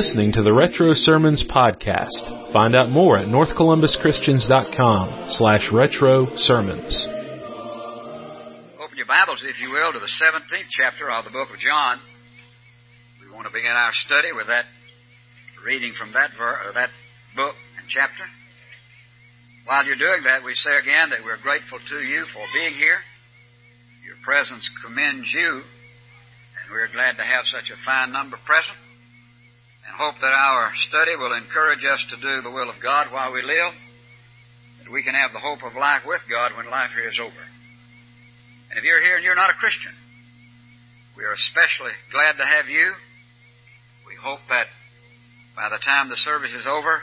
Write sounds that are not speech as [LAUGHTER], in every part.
listening to the Retro Sermons podcast. Find out more at northcolumbuschristians.com slash retro sermons. Open your Bibles, if you will, to the 17th chapter of the book of John. We want to begin our study with that reading from that, ver- uh, that book and chapter. While you're doing that, we say again that we're grateful to you for being here. Your presence commends you, and we're glad to have such a fine number present, and hope that our study will encourage us to do the will of God while we live, that we can have the hope of life with God when life here is over. And if you're here and you're not a Christian, we are especially glad to have you. We hope that by the time the service is over,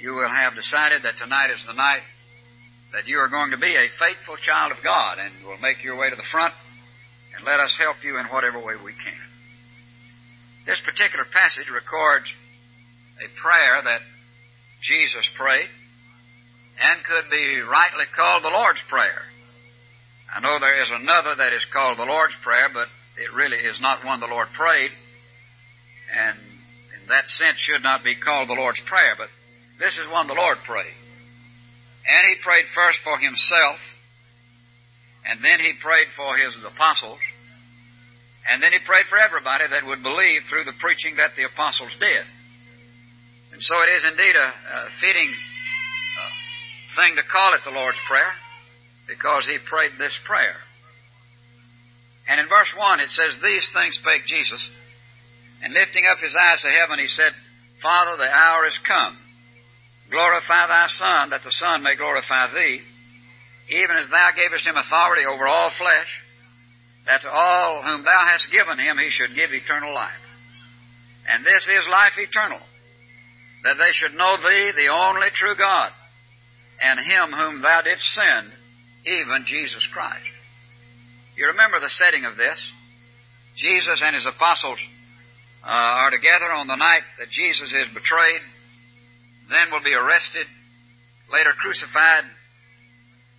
you will have decided that tonight is the night that you are going to be a faithful child of God and will make your way to the front and let us help you in whatever way we can. This particular passage records a prayer that Jesus prayed and could be rightly called the Lord's Prayer. I know there is another that is called the Lord's Prayer, but it really is not one the Lord prayed, and in that sense should not be called the Lord's Prayer, but this is one the Lord prayed. And he prayed first for himself, and then he prayed for his apostles, and then he prayed for everybody that would believe through the preaching that the apostles did. And so it is indeed a, a fitting uh, thing to call it the Lord's Prayer, because he prayed this prayer. And in verse 1 it says, These things spake Jesus, and lifting up his eyes to heaven, he said, Father, the hour is come. Glorify thy Son, that the Son may glorify thee, even as thou gavest him authority over all flesh, that to all whom thou hast given him he should give eternal life. And this is life eternal, that they should know thee, the only true God, and him whom thou didst send, even Jesus Christ. You remember the setting of this. Jesus and his apostles uh, are together on the night that Jesus is betrayed then will be arrested, later crucified,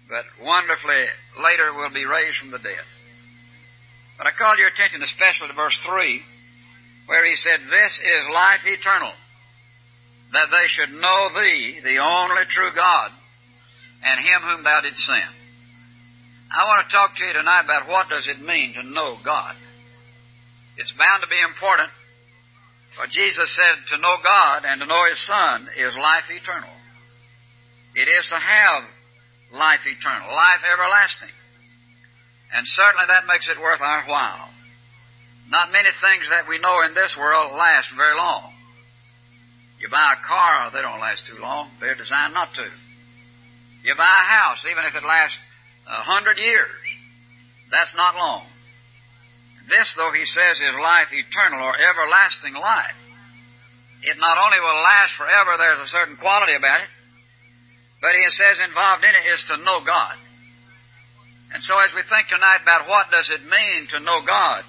but wonderfully later will be raised from the dead. But I call your attention especially to verse 3, where he said, This is life eternal, that they should know thee, the only true God, and him whom thou didst send. I want to talk to you tonight about what does it mean to know God. It's bound to be important for Jesus said to know God and to know His Son is life eternal. It is to have life eternal, life everlasting. And certainly that makes it worth our while. Not many things that we know in this world last very long. You buy a car, they don't last too long. They're designed not to. You buy a house, even if it lasts a hundred years, that's not long. This, though he says, is life eternal or everlasting life. It not only will last forever, there's a certain quality about it, but he says involved in it is to know God. And so as we think tonight about what does it mean to know God,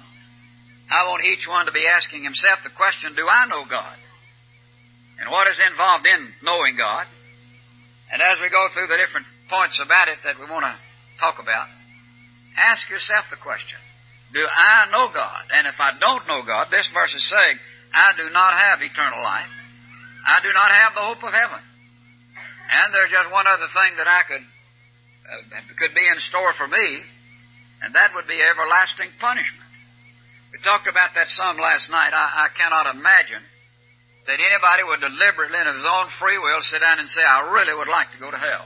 I want each one to be asking himself the question, do I know God? And what is involved in knowing God? And as we go through the different points about it that we want to talk about, ask yourself the question, do I know God? And if I don't know God, this verse is saying, I do not have eternal life. I do not have the hope of heaven. And there's just one other thing that I could could be in store for me, and that would be everlasting punishment. We talked about that some last night. I, I cannot imagine that anybody would deliberately, in his own free will, sit down and say, "I really would like to go to hell."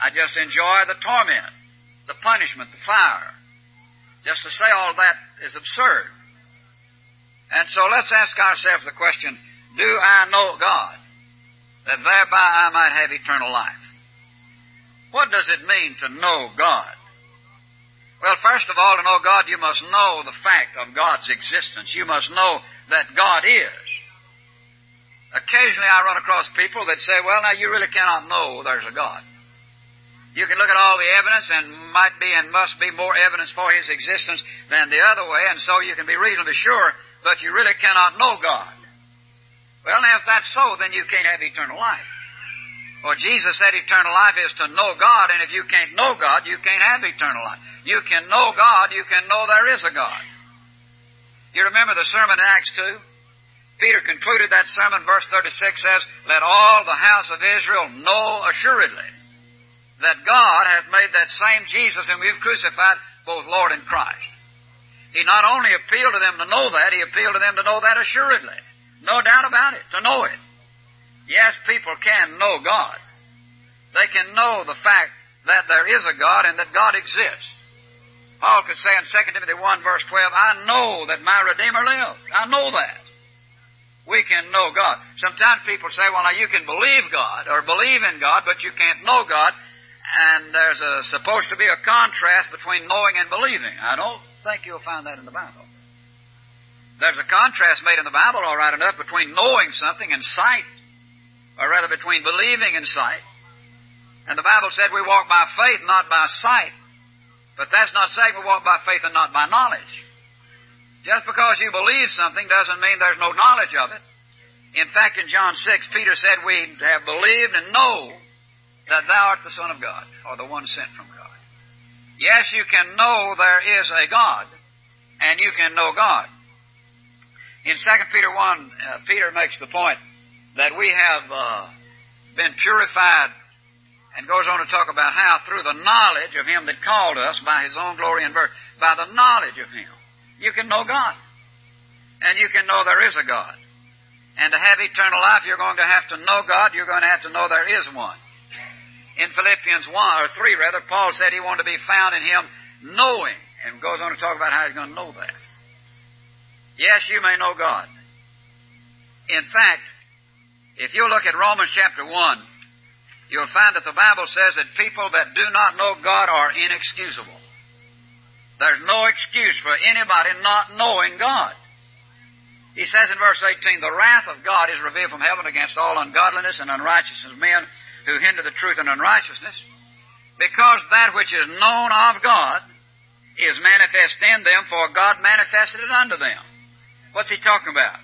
I just enjoy the torment, the punishment, the fire. Just to say all that is absurd. And so let's ask ourselves the question, do I know God? That thereby I might have eternal life. What does it mean to know God? Well, first of all, to know God, you must know the fact of God's existence. You must know that God is. Occasionally I run across people that say, well, now you really cannot know there's a God. You can look at all the evidence and might be and must be more evidence for His existence than the other way, and so you can be reasonably sure, but you really cannot know God. Well, now, if that's so, then you can't have eternal life. For Jesus said eternal life is to know God, and if you can't know God, you can't have eternal life. You can know God, you can know there is a God. You remember the sermon in Acts 2? Peter concluded that sermon, verse 36 says, Let all the house of Israel know assuredly that God hath made that same Jesus whom we've crucified both Lord and Christ. He not only appealed to them to know that, he appealed to them to know that assuredly. No doubt about it, to know it. Yes, people can know God. They can know the fact that there is a God and that God exists. Paul could say in 2 Timothy 1 verse 12, I know that my Redeemer lives. I know that. We can know God. Sometimes people say, well, now you can believe God or believe in God, but you can't know God. And there's a, supposed to be a contrast between knowing and believing. I don't think you'll find that in the Bible. There's a contrast made in the Bible, all right enough, between knowing something and sight, or rather between believing and sight. And the Bible said we walk by faith, not by sight. But that's not saying we walk by faith and not by knowledge. Just because you believe something doesn't mean there's no knowledge of it. In fact, in John 6, Peter said, We have believed and know that thou art the Son of God, or the one sent from God. Yes, you can know there is a God, and you can know God. In 2 Peter 1, uh, Peter makes the point that we have uh, been purified and goes on to talk about how through the knowledge of Him that called us by His own glory and birth, by the knowledge of Him, you can know God. And you can know there is a God. And to have eternal life, you're going to have to know God. You're going to have to know there is one. In Philippians 1, or 3 rather, Paul said he wanted to be found in Him knowing, and goes on to talk about how he's going to know that. Yes, you may know God. In fact, if you look at Romans chapter 1, you'll find that the Bible says that people that do not know God are inexcusable. There's no excuse for anybody not knowing God. He says in verse 18, The wrath of God is revealed from heaven against all ungodliness and unrighteousness of men who hinder the truth and unrighteousness, because that which is known of God is manifest in them, for God manifested it unto them. What's he talking about?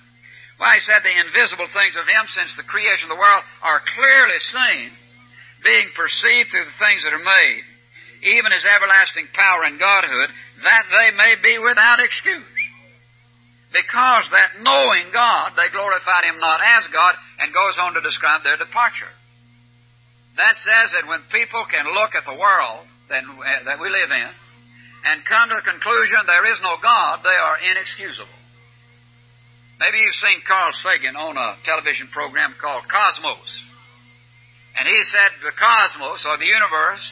Well, he said the invisible things of Him since the creation of the world are clearly seen being perceived through the things that are made, even His everlasting power and Godhood, that they may be without excuse. Because that knowing God, they glorified Him not as God, and goes on to describe their departure. That says that when people can look at the world that, uh, that we live in and come to the conclusion there is no God, they are inexcusable. Maybe you've seen Carl Sagan on a television program called Cosmos. And he said the cosmos, or the universe,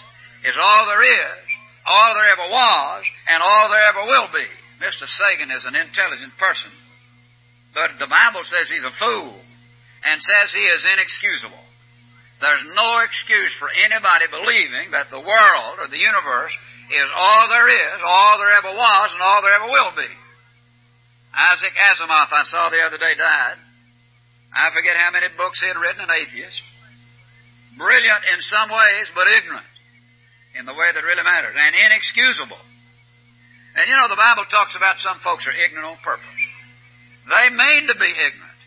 is all there is, all there ever was, and all there ever will be. Mr. Sagan is an intelligent person. But the Bible says he's a fool and says he is inexcusable. There's no excuse for anybody believing that the world or the universe is all there is, all there ever was, and all there ever will be. Isaac Asimov, I saw the other day, died. I forget how many books he had written, an atheist. Brilliant in some ways, but ignorant in the way that really matters, and inexcusable. And you know, the Bible talks about some folks are ignorant on purpose. They mean to be ignorant.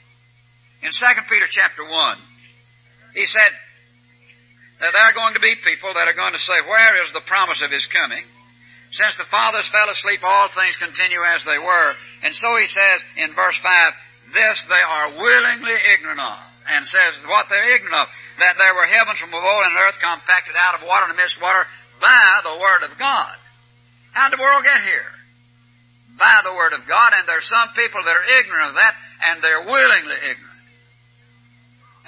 In 2 Peter chapter 1, he said that there are going to be people that are going to say, Where is the promise of his coming? Since the fathers fell asleep, all things continue as they were. And so he says in verse 5, This they are willingly ignorant of. And says what they're ignorant of that there were heavens from of old and earth compacted out of water and amidst water by the Word of God. How did the world get here? By the Word of God, and there's some people that are ignorant of that, and they're willingly ignorant.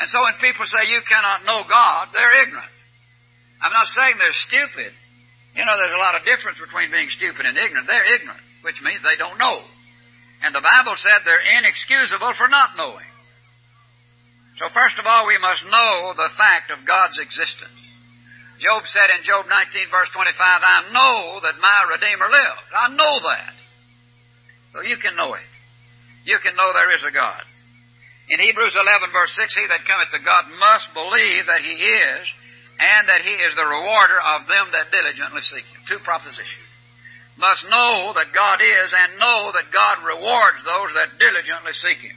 And so when people say you cannot know God, they're ignorant. I'm not saying they're stupid. You know, there's a lot of difference between being stupid and ignorant. They're ignorant, which means they don't know. And the Bible said they're inexcusable for not knowing. So first of all, we must know the fact of God's existence. Job said in Job 19 verse 25, I know that my Redeemer lives. I know that. So you can know it. You can know there is a God. In Hebrews 11 verse 6, he that cometh to God must believe that he is, and that he is the rewarder of them that diligently seek him. Two propositions. Must know that God is, and know that God rewards those that diligently seek him.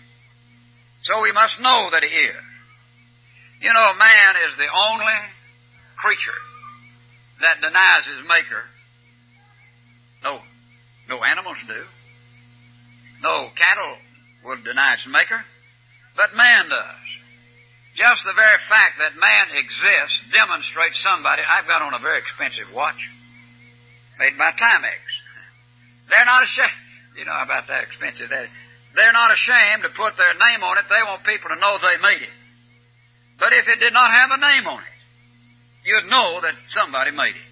So we must know that He is. You know, man is the only creature that denies his Maker. No, no animals do. No cattle will deny its Maker. but man does. Just the very fact that man exists demonstrates somebody. I've got on a very expensive watch made by Timex. They're not ashamed. [LAUGHS] You know about that expensive that they're not ashamed to put their name on it. They want people to know they made it. But if it did not have a name on it, you'd know that somebody made it.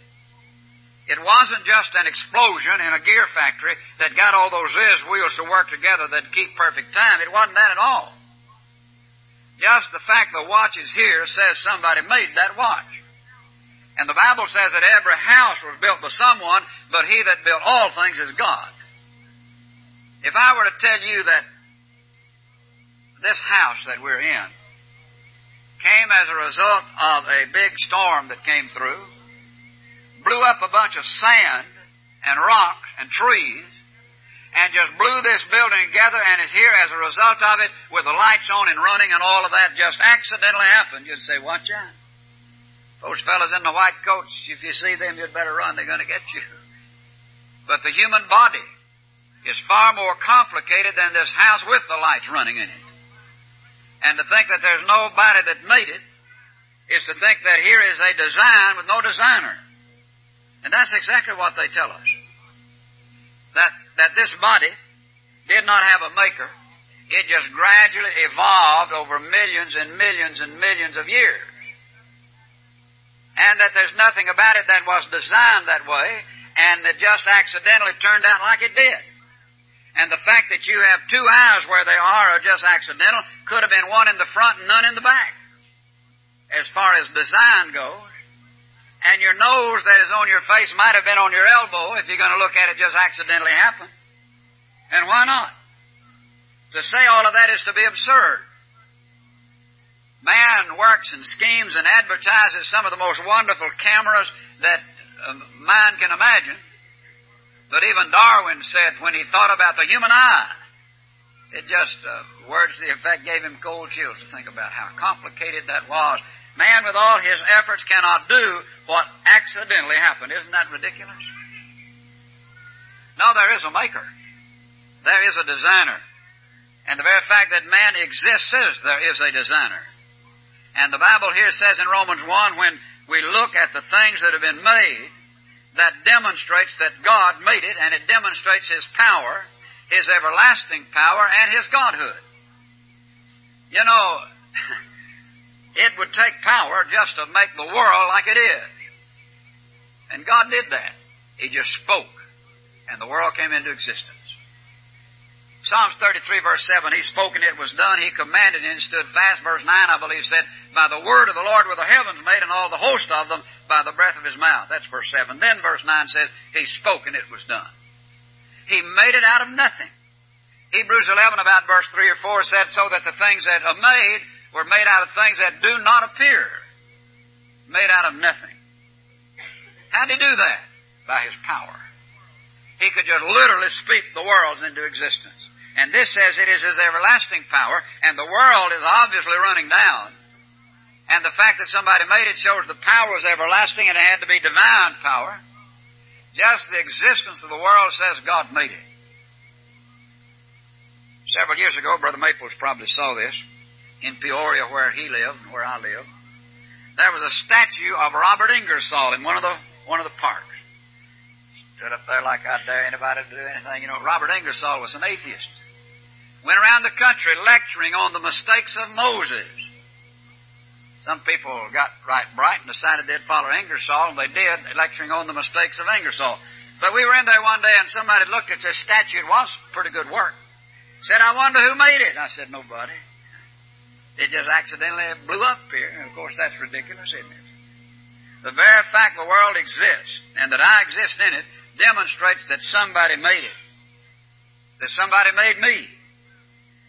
It wasn't just an explosion in a gear factory that got all those Ziz wheels to work together that keep perfect time. It wasn't that at all. Just the fact the watch is here says somebody made that watch. And the Bible says that every house was built by someone, but he that built all things is God. If I were to tell you that this house that we're in came as a result of a big storm that came through, blew up a bunch of sand and rocks and trees, and just blew this building together and is here as a result of it with the lights on and running and all of that just accidentally happened, you'd say, watch out. Those fellows in the white coats, if you see them, you'd better run. They're going to get you. But the human body is far more complicated than this house with the lights running in it. And to think that there's nobody that made it is to think that here is a design with no designer. And that's exactly what they tell us that, that this body did not have a maker. It just gradually evolved over millions and millions and millions of years. And that there's nothing about it that was designed that way, and that just accidentally turned out like it did. And the fact that you have two eyes where they are are just accidental. Could have been one in the front and none in the back. As far as design goes. And your nose that is on your face might have been on your elbow if you're going to look at it just accidentally happen. And why not? To say all of that is to be absurd. Man works and schemes and advertises some of the most wonderful cameras that uh, man can imagine. But even Darwin said when he thought about the human eye, it just, uh, words to the effect gave him cold chills to think about how complicated that was Man, with all his efforts, cannot do what accidentally happened. Isn't that ridiculous? No, there is a maker. There is a designer. And the very fact that man exists says there is a designer. And the Bible here says in Romans 1 when we look at the things that have been made, that demonstrates that God made it, and it demonstrates His power, His everlasting power, and His Godhood. You know, [LAUGHS] It would take power just to make the world like it is. And God did that. He just spoke, and the world came into existence. Psalms 33, verse 7, He spoke and it was done. He commanded and stood fast. Verse 9, I believe, said, By the word of the Lord were the heavens made, and all the host of them by the breath of His mouth. That's verse 7. Then verse 9 says, He spoke and it was done. He made it out of nothing. Hebrews 11, about verse 3 or 4, said, So that the things that are made were made out of things that do not appear, made out of nothing. How did he do that? By his power. He could just literally speak the worlds into existence. And this says it is his everlasting power, and the world is obviously running down. And the fact that somebody made it shows the power was everlasting and it had to be divine power. Just the existence of the world says God made it. Several years ago, Brother Maples probably saw this in Peoria where he lived and where I live, there was a statue of Robert Ingersoll in one of the one of the parks. Stood up there like I dare anybody to do anything. You know, Robert Ingersoll was an atheist. Went around the country lecturing on the mistakes of Moses. Some people got right bright and decided they'd follow Ingersoll, and they did, lecturing on the mistakes of Ingersoll. But we were in there one day, and somebody looked at this statue. It was pretty good work. Said, I wonder who made it. I said, nobody. It just accidentally blew up here. And of course, that's ridiculous, isn't it? The very fact the world exists and that I exist in it demonstrates that somebody made it. That somebody made me.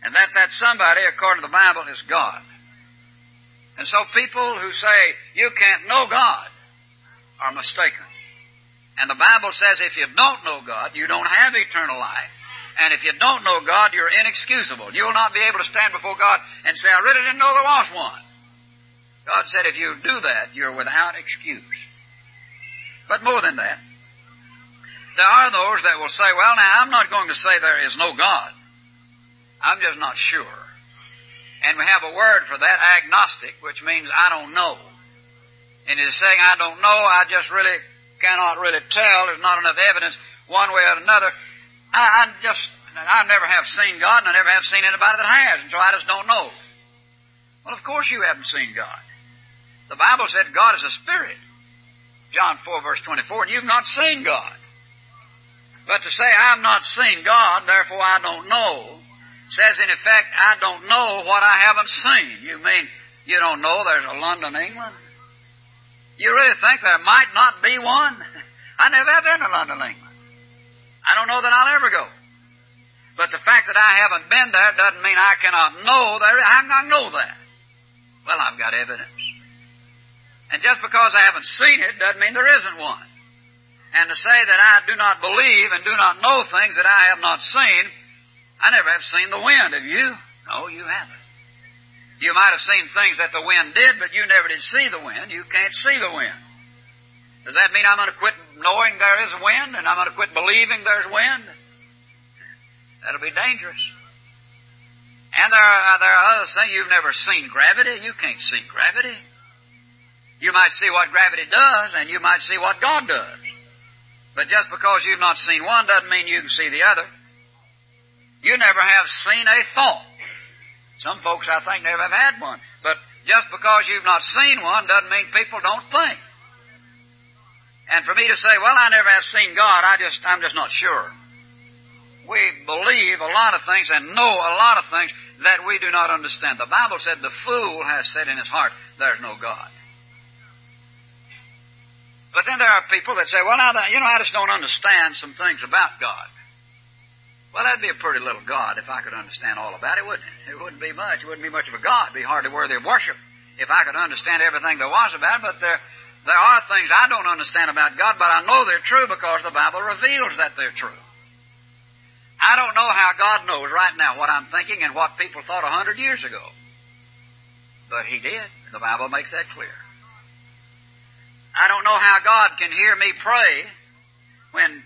And that that somebody, according to the Bible, is God. And so people who say you can't know God are mistaken. And the Bible says if you don't know God, you don't have eternal life. And if you don't know God, you're inexcusable. You'll not be able to stand before God and say, I really didn't know there was one. God said, if you do that, you're without excuse. But more than that, there are those that will say, well, now, I'm not going to say there is no God. I'm just not sure. And we have a word for that, agnostic, which means I don't know. And it is saying I don't know, I just really cannot really tell. There's not enough evidence one way or another. I, I just, I never have seen God, and I never have seen anybody that has, and so I just don't know. Well, of course you haven't seen God. The Bible said God is a spirit. John 4, verse 24, and you've not seen God. But to say, I've not seen God, therefore I don't know, says in effect, I don't know what I haven't seen. You mean you don't know there's a London, England? You really think there might not be one? [LAUGHS] I never have been to London, England. I don't know that I'll ever go. But the fact that I haven't been there doesn't mean I cannot know there. I can know that. Well, I've got evidence. And just because I haven't seen it doesn't mean there isn't one. And to say that I do not believe and do not know things that I have not seen, I never have seen the wind. Have you? No, you haven't. You might have seen things that the wind did, but you never did see the wind. You can't see the wind. Does that mean I'm going to quit knowing there is wind and I'm going to quit believing there's wind? That'll be dangerous. And there are, uh, there are other things. You've never seen gravity. You can't see gravity. You might see what gravity does, and you might see what God does. But just because you've not seen one doesn't mean you can see the other. You never have seen a thought. Some folks, I think, never have had one. But just because you've not seen one doesn't mean people don't think. And for me to say, well, I never have seen God, I just, I'm just not sure. We believe a lot of things and know a lot of things that we do not understand. The Bible said the fool has said in his heart, there's no God. But then there are people that say, well, now, you know, I just don't understand some things about God. Well, that'd be a pretty little God if I could understand all about it, wouldn't it? It wouldn't be much. It wouldn't be much of a God. It'd be hardly worthy of worship if I could understand everything there was about it. But there, there are things I don't understand about God, but I know they're true because the Bible reveals that they're true. I don't know how God knows right now what I'm thinking and what people thought a hundred years ago. But He did. The Bible makes that clear. I don't know how God can hear me pray when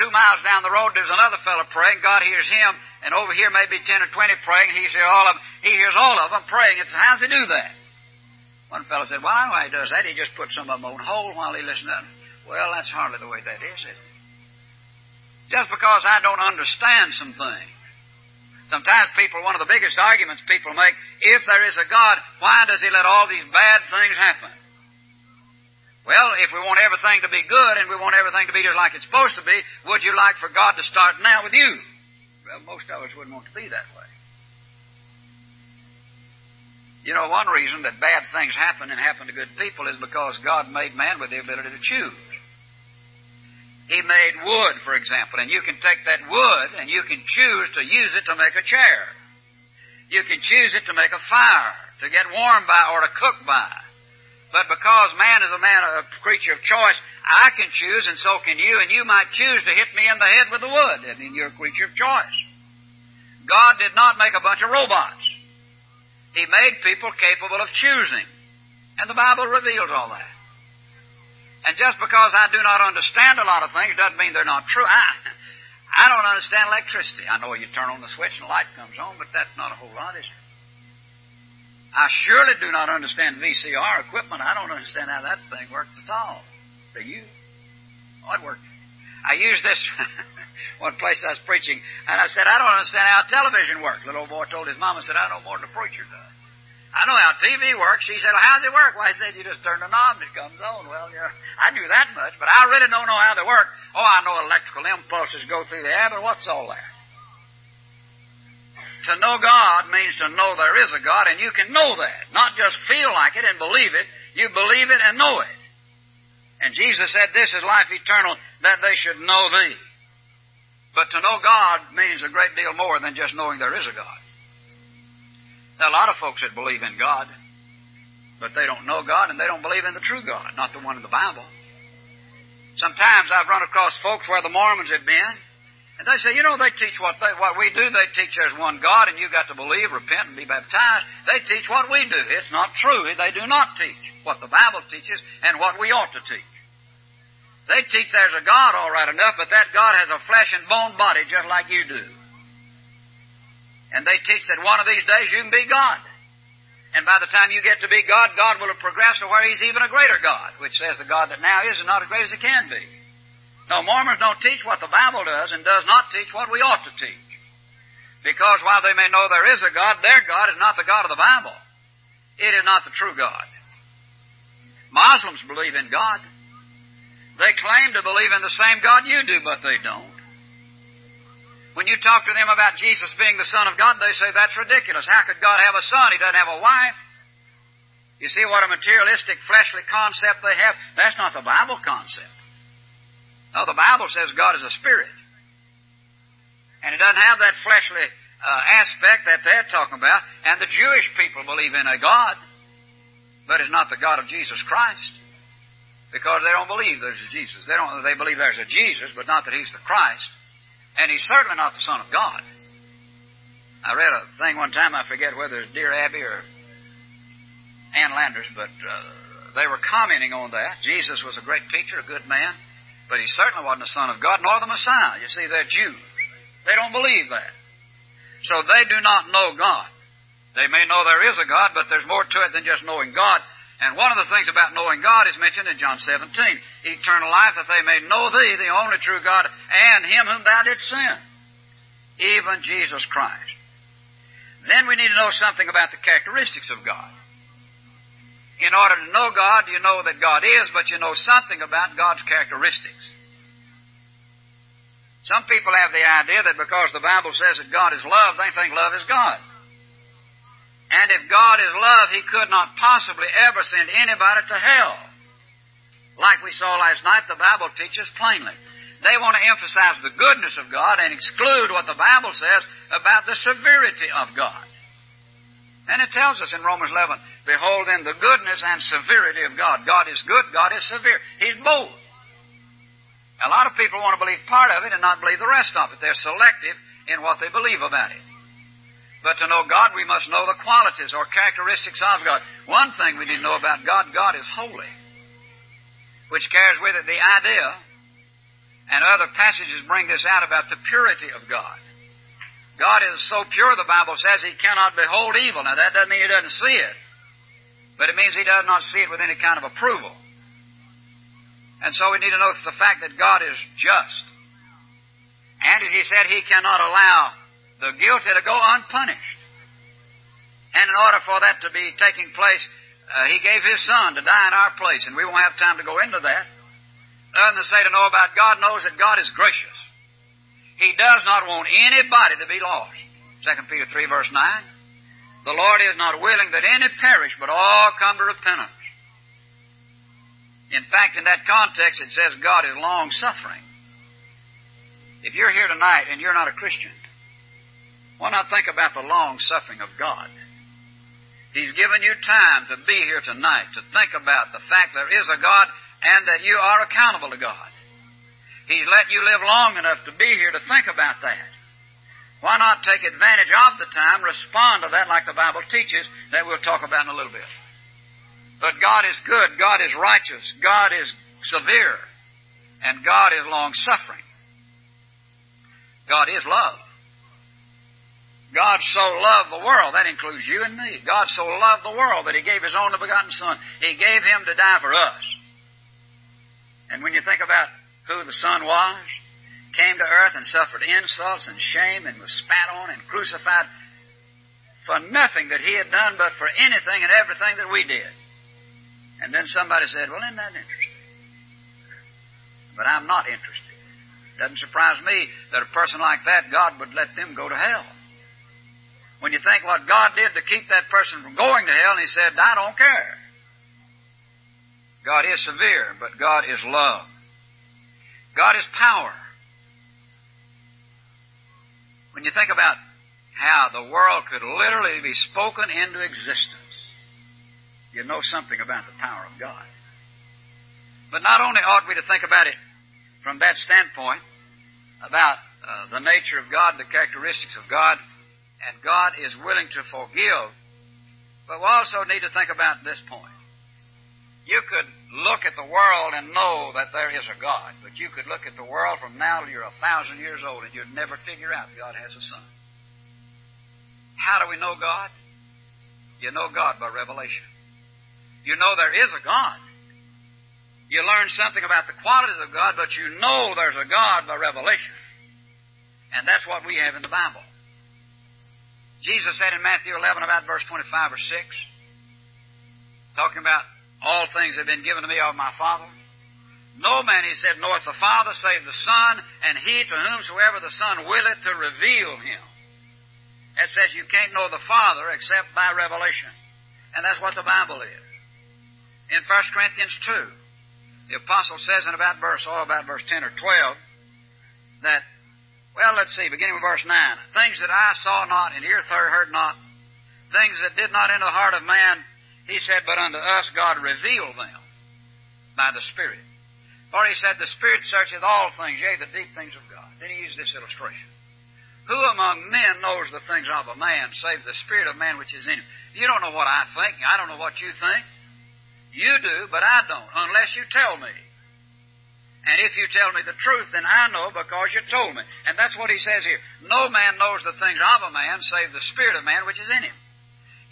two miles down the road there's another fellow praying. God hears him, and over here maybe ten or twenty praying. He hears all of them. He hears all of them praying. It's how's he do that? One fellow said, "Well, I know how he does that. He just puts some of them on hold while he listens to them." Well, that's hardly the way that is, is it? Just because I don't understand some things. Sometimes people, one of the biggest arguments people make, if there is a God, why does He let all these bad things happen? Well, if we want everything to be good and we want everything to be just like it's supposed to be, would you like for God to start now with you? Well, most of us wouldn't want to be that way. You know, one reason that bad things happen and happen to good people is because God made man with the ability to choose. He made wood, for example, and you can take that wood and you can choose to use it to make a chair. You can choose it to make a fire, to get warm by, or to cook by. But because man is a man, a creature of choice, I can choose, and so can you, and you might choose to hit me in the head with the wood. I mean, you're a creature of choice. God did not make a bunch of robots. He made people capable of choosing. And the Bible reveals all that. And just because I do not understand a lot of things doesn't mean they're not true. I, I don't understand electricity. I know you turn on the switch and the light comes on, but that's not a whole lot, is it? I surely do not understand VCR equipment. I don't understand how that thing works at all. Do you? Oh, it worked. I use this [LAUGHS] one place I was preaching, and I said, I don't understand how television works. Little old boy told his mama, said, I know more than a preacher does. I know how TV works. She said, well, how's it work? Well, I said, you just turn the knob and it comes on. Well, yeah, I knew that much, but I really don't know how they work. Oh, I know electrical impulses go through the air, but what's all that? To know God means to know there is a God, and you can know that. Not just feel like it and believe it. You believe it and know it. And Jesus said, This is life eternal, that they should know Thee. But to know God means a great deal more than just knowing there is a God. There are a lot of folks that believe in God, but they don't know God and they don't believe in the true God, not the one in the Bible. Sometimes I've run across folks where the Mormons have been, and they say, you know, they teach what they, what we do. They teach there's one God, and you've got to believe, repent, and be baptized. They teach what we do. It's not true. They do not teach what the Bible teaches and what we ought to teach. They teach there's a God all right enough, but that God has a flesh and bone body just like you do. And they teach that one of these days you can be God. And by the time you get to be God, God will have progressed to where He's even a greater God, which says the God that now is is not as great as He can be. No, Mormons don't teach what the Bible does and does not teach what we ought to teach. Because while they may know there is a God, their God is not the God of the Bible. It is not the true God. Muslims believe in God. They claim to believe in the same God you do, but they don't. When you talk to them about Jesus being the Son of God, they say that's ridiculous. How could God have a son? He doesn't have a wife. You see what a materialistic, fleshly concept they have? That's not the Bible concept. No, the Bible says God is a spirit. And it doesn't have that fleshly uh, aspect that they're talking about. And the Jewish people believe in a God, but it's not the God of Jesus Christ. Because they don't believe there's a Jesus. They don't they believe there's a Jesus, but not that he's the Christ. And he's certainly not the Son of God. I read a thing one time, I forget whether it's Dear Abby or Ann Landers, but uh, they were commenting on that. Jesus was a great teacher, a good man, but he certainly wasn't the Son of God, nor the Messiah. You see, they're Jews. They don't believe that. So they do not know God. They may know there is a God, but there's more to it than just knowing God. And one of the things about knowing God is mentioned in John 17. Eternal life that they may know thee, the only true God, and him whom thou didst send, even Jesus Christ. Then we need to know something about the characteristics of God. In order to know God, you know that God is, but you know something about God's characteristics. Some people have the idea that because the Bible says that God is love, they think love is God. And if God is love, He could not possibly ever send anybody to hell. Like we saw last night, the Bible teaches plainly. They want to emphasize the goodness of God and exclude what the Bible says about the severity of God. And it tells us in Romans 11, Behold then the goodness and severity of God. God is good, God is severe. He's both. A lot of people want to believe part of it and not believe the rest of it. They're selective in what they believe about it. But to know God, we must know the qualities or characteristics of God. One thing we need to know about God God is holy, which carries with it the idea, and other passages bring this out about the purity of God. God is so pure, the Bible says, He cannot behold evil. Now, that doesn't mean He doesn't see it, but it means He does not see it with any kind of approval. And so we need to know the fact that God is just. And as He said, He cannot allow the guilty to go unpunished. And in order for that to be taking place, uh, He gave His Son to die in our place, and we won't have time to go into that. Than to say to know about God knows that God is gracious. He does not want anybody to be lost. 2 Peter 3 verse 9. The Lord is not willing that any perish, but all come to repentance. In fact, in that context, it says God is long suffering. If you're here tonight and you're not a Christian, why not think about the long suffering of God? He's given you time to be here tonight to think about the fact there is a God and that you are accountable to God. He's let you live long enough to be here to think about that. Why not take advantage of the time, respond to that like the Bible teaches, that we'll talk about in a little bit. But God is good, God is righteous, God is severe, and God is long suffering. God is love. God so loved the world, that includes you and me. God so loved the world that He gave His only begotten Son. He gave Him to die for us. And when you think about who the Son was, came to earth and suffered insults and shame and was spat on and crucified for nothing that He had done, but for anything and everything that we did. And then somebody said, Well, isn't that interesting? But I'm not interested. It doesn't surprise me that a person like that, God would let them go to hell. When you think what God did to keep that person from going to hell, and He said, I don't care. God is severe, but God is love. God is power. When you think about how the world could literally be spoken into existence, you know something about the power of God. But not only ought we to think about it from that standpoint, about uh, the nature of God, the characteristics of God, and God is willing to forgive. But we also need to think about this point. You could look at the world and know that there is a God, but you could look at the world from now till you're a thousand years old and you'd never figure out God has a son. How do we know God? You know God by revelation. You know there is a God. You learn something about the qualities of God, but you know there's a God by revelation. And that's what we have in the Bible. Jesus said in Matthew 11 about verse 25 or 6, talking about all things have been given to me of my Father. No man, he said, knoweth the Father save the Son, and he to whomsoever the Son willeth to reveal him. That says you can't know the Father except by revelation. And that's what the Bible is. In 1 Corinthians 2, the apostle says in about verse, oh, about verse 10 or 12, that, well, let's see, beginning with verse 9, things that I saw not and ear heard not, things that did not enter the heart of man, he said, but unto us God revealed them by the Spirit. For he said, The Spirit searcheth all things, yea, the deep things of God. Then he used this illustration. Who among men knows the things of a man, save the spirit of man which is in him? You don't know what I think. I don't know what you think. You do, but I don't, unless you tell me. And if you tell me the truth, then I know because you told me. And that's what he says here. No man knows the things of a man, save the spirit of man which is in him.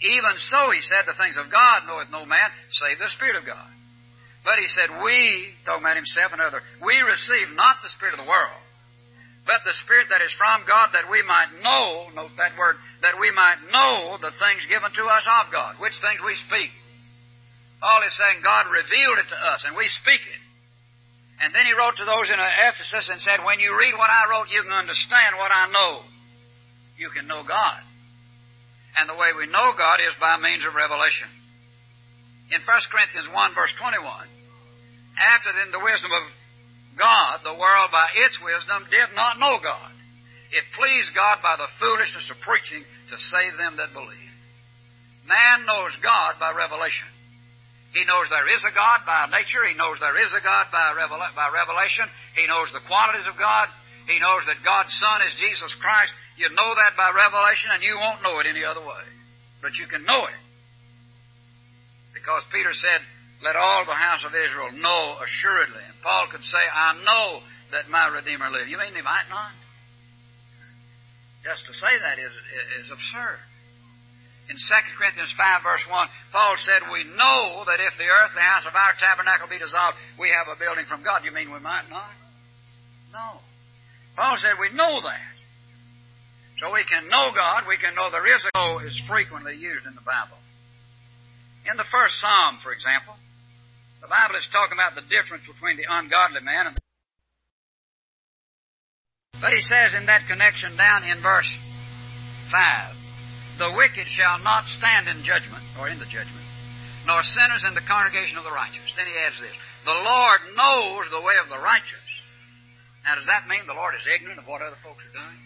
Even so, he said, the things of God knoweth no man, save the spirit of God. But he said, we, talking about himself and other, we receive not the spirit of the world, but the Spirit that is from God, that we might know, note that word, that we might know the things given to us of God, which things we speak. Paul is saying God revealed it to us, and we speak it. And then he wrote to those in Ephesus and said, When you read what I wrote, you can understand what I know. You can know God. And the way we know God is by means of revelation. In 1 Corinthians 1, verse 21, after then the wisdom of God, the world by its wisdom did not know God. It pleased God by the foolishness of preaching to save them that believe. Man knows God by revelation. He knows there is a God by nature. He knows there is a God by, by revelation. He knows the qualities of God. He knows that God's Son is Jesus Christ. You know that by revelation, and you won't know it any other way. But you can know it. Because Peter said, let all the house of Israel know assuredly. And Paul could say, I know that my Redeemer lives. You mean he might not? Just to say that is, is absurd. In 2 Corinthians 5, verse 1, Paul said, We know that if the earth, the house of our tabernacle be dissolved, we have a building from God. You mean we might not? No. Paul said, We know that. So we can know God, we can know there is a know is frequently used in the Bible. In the first Psalm, for example, the Bible is talking about the difference between the ungodly man and the but he says in that connection down in verse 5, the wicked shall not stand in judgment, or in the judgment, nor sinners in the congregation of the righteous. Then he adds this, the Lord knows the way of the righteous. Now does that mean the Lord is ignorant of what other folks are doing?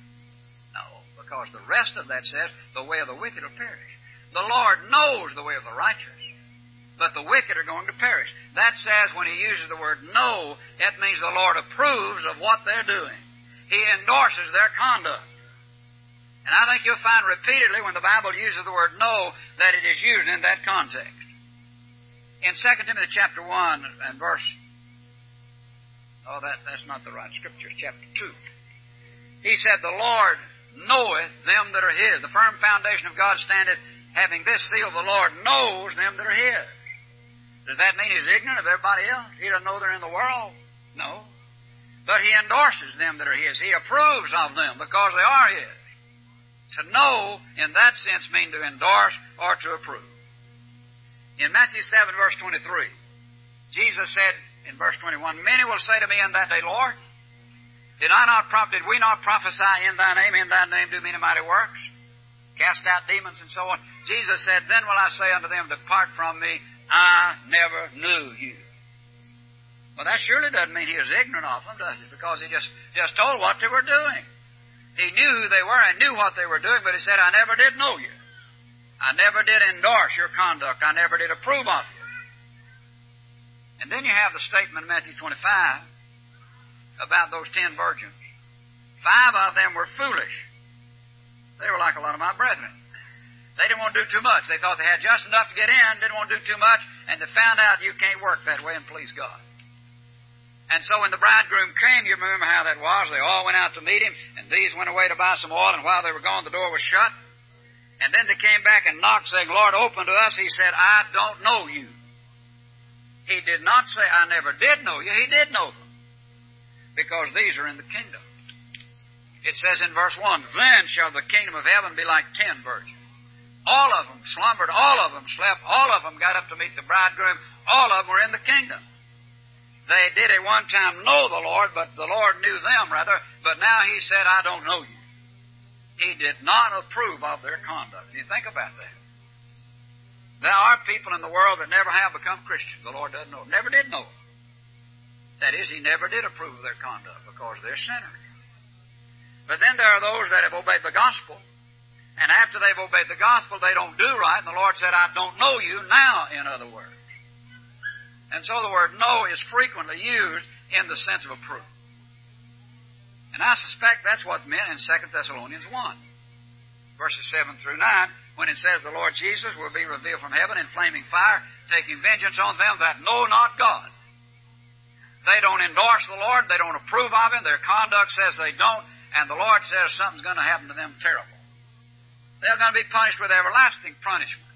No, because the rest of that says the way of the wicked will perish. The Lord knows the way of the righteous but the wicked are going to perish. That says when he uses the word know, that means the Lord approves of what they're doing. He endorses their conduct. And I think you'll find repeatedly when the Bible uses the word know that it is used in that context. In 2 Timothy chapter 1 and verse, oh, that, that's not the right scripture, chapter 2. He said, The Lord knoweth them that are his. The firm foundation of God standeth, having this seal, the Lord knows them that are his. Does that mean he's ignorant of everybody else? He doesn't know they're in the world? No. But he endorses them that are his. He approves of them because they are his. To know, in that sense, mean to endorse or to approve. In Matthew 7, verse 23, Jesus said in verse 21, Many will say to me in that day, Lord, did I not did we not prophesy in thy name, in thy name do many mighty works? Cast out demons and so on. Jesus said, Then will I say unto them, Depart from me, I never knew you. Well, that surely doesn't mean he was ignorant of them, does it? Because he just, just told what they were doing. He knew who they were and knew what they were doing, but he said, I never did know you. I never did endorse your conduct. I never did approve of you. And then you have the statement in Matthew 25 about those ten virgins. Five of them were foolish. They were like a lot of my brethren. They didn't want to do too much. They thought they had just enough to get in, didn't want to do too much, and they found out you can't work that way and please God. And so when the bridegroom came, you remember how that was. They all went out to meet him, and these went away to buy some oil, and while they were gone, the door was shut. And then they came back and knocked, saying, Lord, open to us. He said, I don't know you. He did not say, I never did know you. He did know them. Because these are in the kingdom. It says in verse 1, Then shall the kingdom of heaven be like ten virgins. All of them slumbered, all of them slept, all of them got up to meet the bridegroom, all of them were in the kingdom. They did at one time know the Lord, but the Lord knew them rather, but now he said, I don't know you. He did not approve of their conduct. You think about that. There are people in the world that never have become Christians. The Lord doesn't know. Never did know. That is, He never did approve of their conduct because they're sinners. But then there are those that have obeyed the gospel, and after they've obeyed the gospel, they don't do right, and the Lord said, I don't know you now, in other words. And so the word know is frequently used in the sense of approve. And I suspect that's what's meant in 2 Thessalonians 1, verses 7 through 9, when it says the Lord Jesus will be revealed from heaven in flaming fire, taking vengeance on them that know not God. They don't endorse the Lord, they don't approve of Him, their conduct says they don't, and the Lord says something's going to happen to them terrible. They're going to be punished with everlasting punishment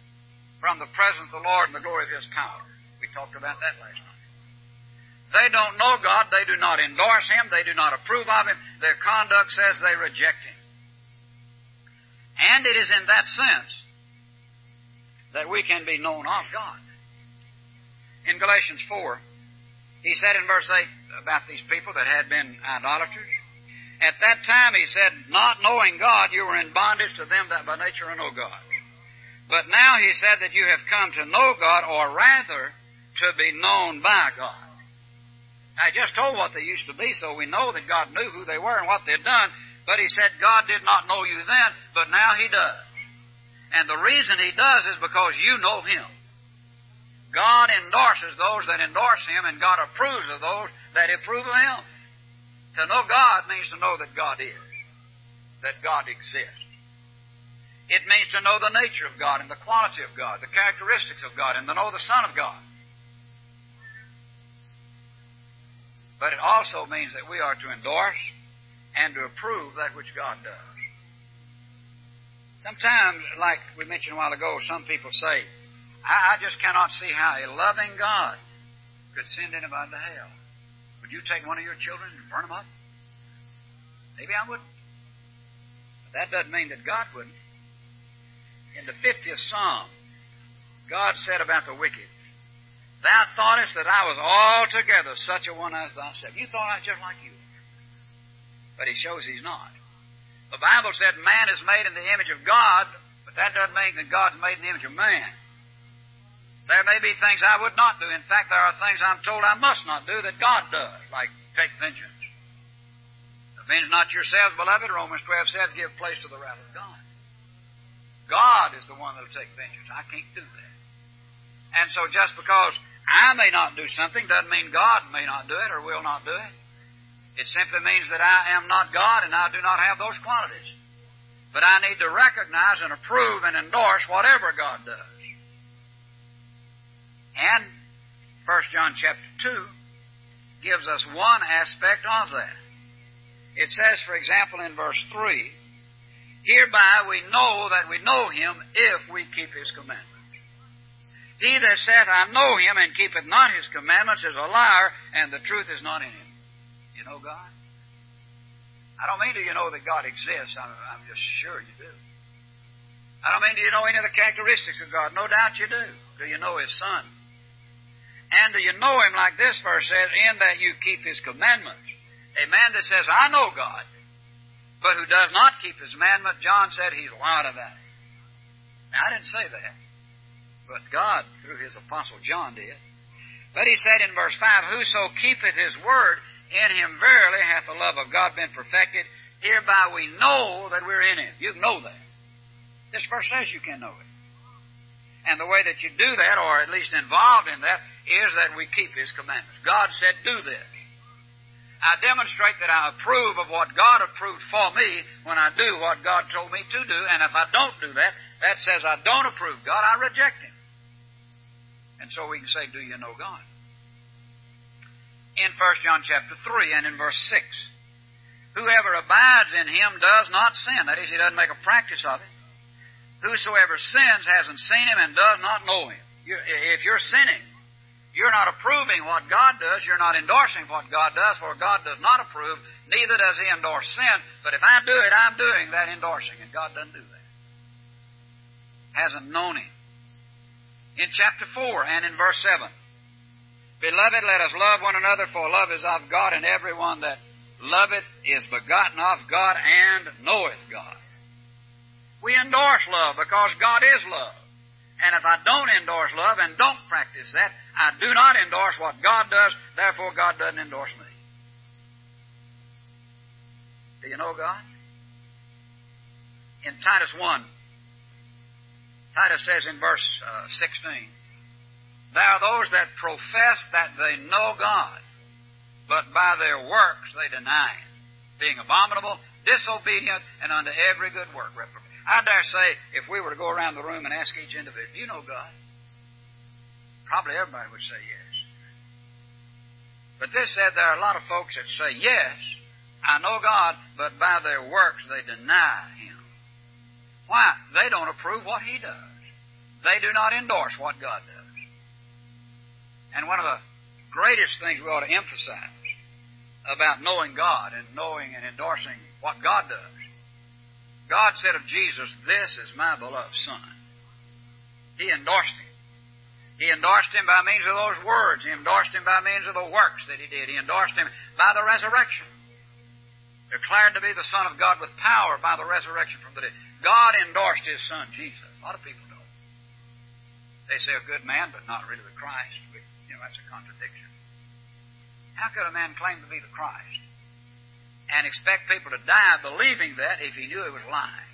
from the presence of the Lord and the glory of His power. We talked about that last night. They don't know God. They do not endorse Him. They do not approve of Him. Their conduct says they reject Him. And it is in that sense that we can be known of God. In Galatians 4, he said in verse 8 about these people that had been idolaters. At that time, he said, Not knowing God, you were in bondage to them that by nature are no gods. But now he said that you have come to know God, or rather, to be known by God. I just told what they used to be, so we know that God knew who they were and what they'd done. But he said God did not know you then, but now he does. And the reason he does is because you know him. God endorses those that endorse him, and God approves of those that approve of him. To know God means to know that God is, that God exists. It means to know the nature of God and the quality of God, the characteristics of God, and to know the Son of God. But it also means that we are to endorse and to approve that which God does. Sometimes, like we mentioned a while ago, some people say, I, I just cannot see how a loving God could send anybody to hell. Would you take one of your children and burn them up? Maybe I wouldn't. But that doesn't mean that God wouldn't. In the 50th Psalm, God said about the wicked, Thou thoughtest that I was altogether such a one as thyself. You thought I was just like you. But he shows he's not. The Bible said man is made in the image of God, but that doesn't mean that God's made in the image of man. There may be things I would not do. In fact, there are things I'm told I must not do that God does, like take vengeance. Avenge not yourselves, beloved, Romans 12 says, give place to the wrath of God. God is the one that will take vengeance. I can't do that. And so just because I may not do something doesn't mean God may not do it or will not do it. It simply means that I am not God and I do not have those qualities. But I need to recognize and approve and endorse whatever God does. And 1 John chapter 2 gives us one aspect of that. It says, for example, in verse 3, Hereby we know that we know him if we keep his commandments. He that saith, I know him, and keepeth not his commandments, is a liar, and the truth is not in him. You know God? I don't mean do you know that God exists. I'm, I'm just sure you do. I don't mean do you know any of the characteristics of God. No doubt you do. Do you know His Son? And do you know Him like this verse says, in that you keep His commandments? A man that says, I know God, but who does not keep His commandment, John said he's lied about it. Now, I didn't say that but God, through his apostle John, did. But he said in verse 5, Whoso keepeth his word, in him verily hath the love of God been perfected. Hereby we know that we're in him. You know that. This verse says you can know it. And the way that you do that, or at least involved in that, is that we keep his commandments. God said, Do this. I demonstrate that I approve of what God approved for me when I do what God told me to do, and if I don't do that, that says I don't approve God, I reject Him. And so we can say, Do you know God? In 1 John chapter 3 and in verse 6, Whoever abides in him does not sin. That is, he doesn't make a practice of it. Whosoever sins hasn't seen him and does not know him. If you're sinning, you're not approving what God does. You're not endorsing what God does, for God does not approve, neither does He endorse sin. But if I do it, I'm doing that endorsing, and God doesn't do that. Hasn't known Him. In chapter 4 and in verse 7, Beloved, let us love one another, for love is of God, and everyone that loveth is begotten of God and knoweth God. We endorse love because God is love. And if I don't endorse love and don't practice that, I do not endorse what God does, therefore God doesn't endorse me. Do you know God? In Titus 1, Titus says in verse uh, 16, There are those that profess that they know God, but by their works they deny being abominable, disobedient, and unto every good work reprobate. I dare say, if we were to go around the room and ask each individual, do you know God? Probably everybody would say yes. But this said there are a lot of folks that say, yes, I know God, but by their works they deny Him. Why? They don't approve what He does. They do not endorse what God does. And one of the greatest things we ought to emphasize about knowing God and knowing and endorsing what God does God said of Jesus, This is my beloved Son. He endorsed him. He endorsed him by means of those words. He endorsed him by means of the works that he did. He endorsed him by the resurrection. Declared to be the Son of God with power by the resurrection from the dead. God endorsed his Son, Jesus. A lot of people don't. They say a good man, but not really the Christ. You know, that's a contradiction. How could a man claim to be the Christ and expect people to die believing that if he knew he was lying.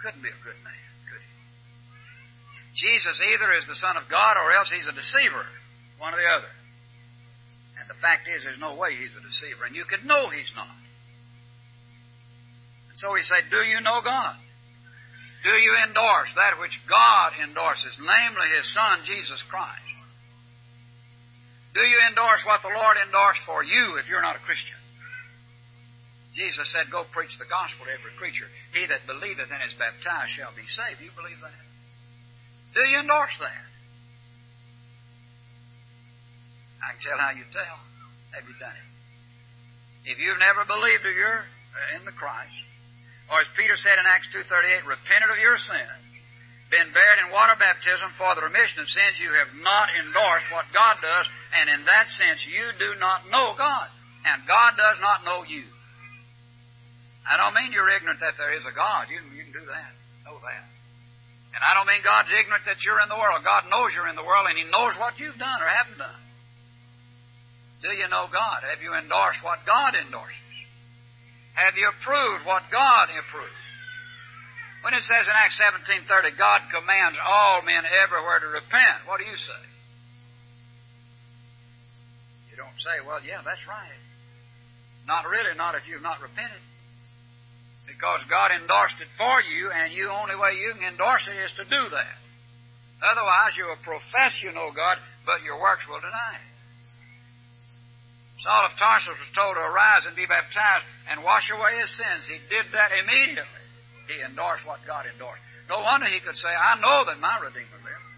Couldn't be a good man, could he? Jesus either is the Son of God or else he's a deceiver, one or the other. And the fact is, there's no way he's a deceiver, and you could know he's not. And so he said, Do you know God? Do you endorse that which God endorses, namely His Son, Jesus Christ? Do you endorse what the Lord endorsed for you if you're not a Christian? Jesus said, Go preach the gospel to every creature. He that believeth and is baptized shall be saved. Do you believe that? Do you endorse that? I can tell how you tell. Have you done it? If you've never believed that you're in the Christ, or as Peter said in Acts 2.38, repented of your sins, been buried in water baptism for the remission of sins, you have not endorsed what God does, and in that sense you do not know God. And God does not know you. I don't mean you're ignorant that there is a God. You, you can do that. Know that. And I don't mean God's ignorant that you're in the world. God knows you're in the world, and He knows what you've done or haven't done. Do you know God? Have you endorsed what God endorses? Have you approved what God approves? When it says in Acts 17:30, God commands all men everywhere to repent, what do you say? You don't say, well, yeah, that's right. Not really, not if you've not repented because God endorsed it for you, and the only way you can endorse it is to do that. Otherwise, you will profess you know God, but your works will deny it. Saul of Tarsus was told to arise and be baptized and wash away his sins. He did that immediately. He endorsed what God endorsed. No wonder he could say, I know that my Redeemer lives.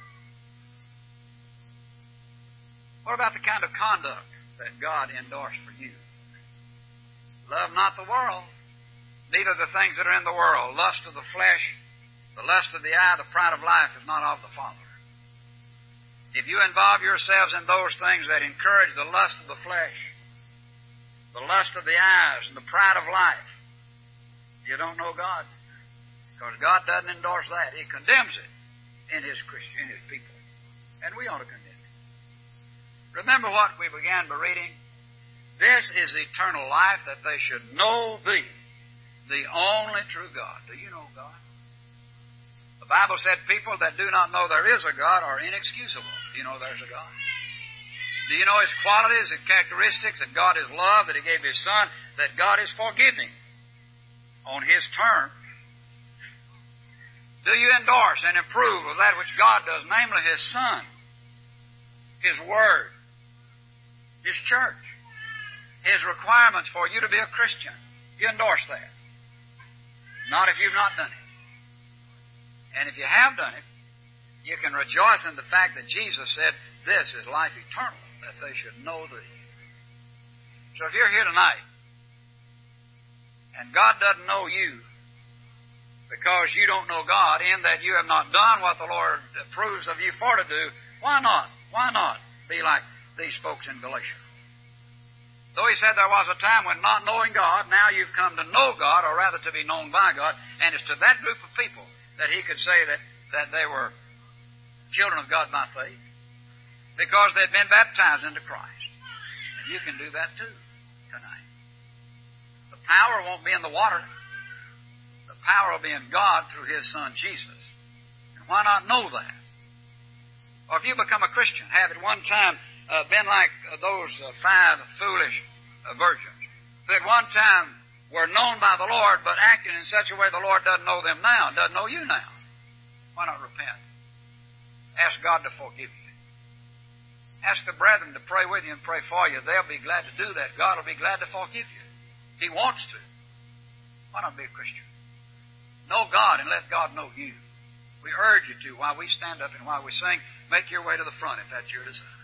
What about the kind of conduct that God endorsed for you? Love not the world, neither the things that are in the world. Lust of the flesh, the lust of the eye, the pride of life is not of the Father. If you involve yourselves in those things that encourage the lust of the flesh, the lust of the eyes, and the pride of life, you don't know God. Because God doesn't endorse that. He condemns it in His Christian, in His people. And we ought to condemn it. Remember what we began by reading? This is eternal life, that they should know Thee, the only true God. Do you know God? The Bible said people that do not know there is a God are inexcusable. Do you know there's a God? Do you know His qualities and characteristics, that God is love, that He gave His Son, that God is forgiving on His terms? Do you endorse and approve of that which God does, namely His Son, His Word, His church, His requirements for you to be a Christian? You endorse that. Not if you've not done it. And if you have done it, you can rejoice in the fact that Jesus said, This is life eternal, that they should know thee. So if you're here tonight, and God doesn't know you, because you don't know God, in that you have not done what the Lord approves of you for to do, why not? Why not be like these folks in Galatia? Though he said there was a time when not knowing God, now you've come to know God, or rather to be known by God, and it's to that group of people that he could say that, that they were children of God by faith, because they'd been baptized into Christ. And you can do that too tonight. The power won't be in the water. The power will be in God through His Son Jesus. And why not know that? Or if you become a Christian, have at one time uh, been like uh, those uh, five foolish uh, virgins who at one time were known by the Lord, but acting in such a way the Lord doesn't know them now, doesn't know you now. Why not repent? Ask God to forgive you. Ask the brethren to pray with you and pray for you. They'll be glad to do that. God will be glad to forgive you. He wants to. Why not be a Christian? Know God and let God know you. We urge you to while we stand up and while we sing. Make your way to the front if that's your desire.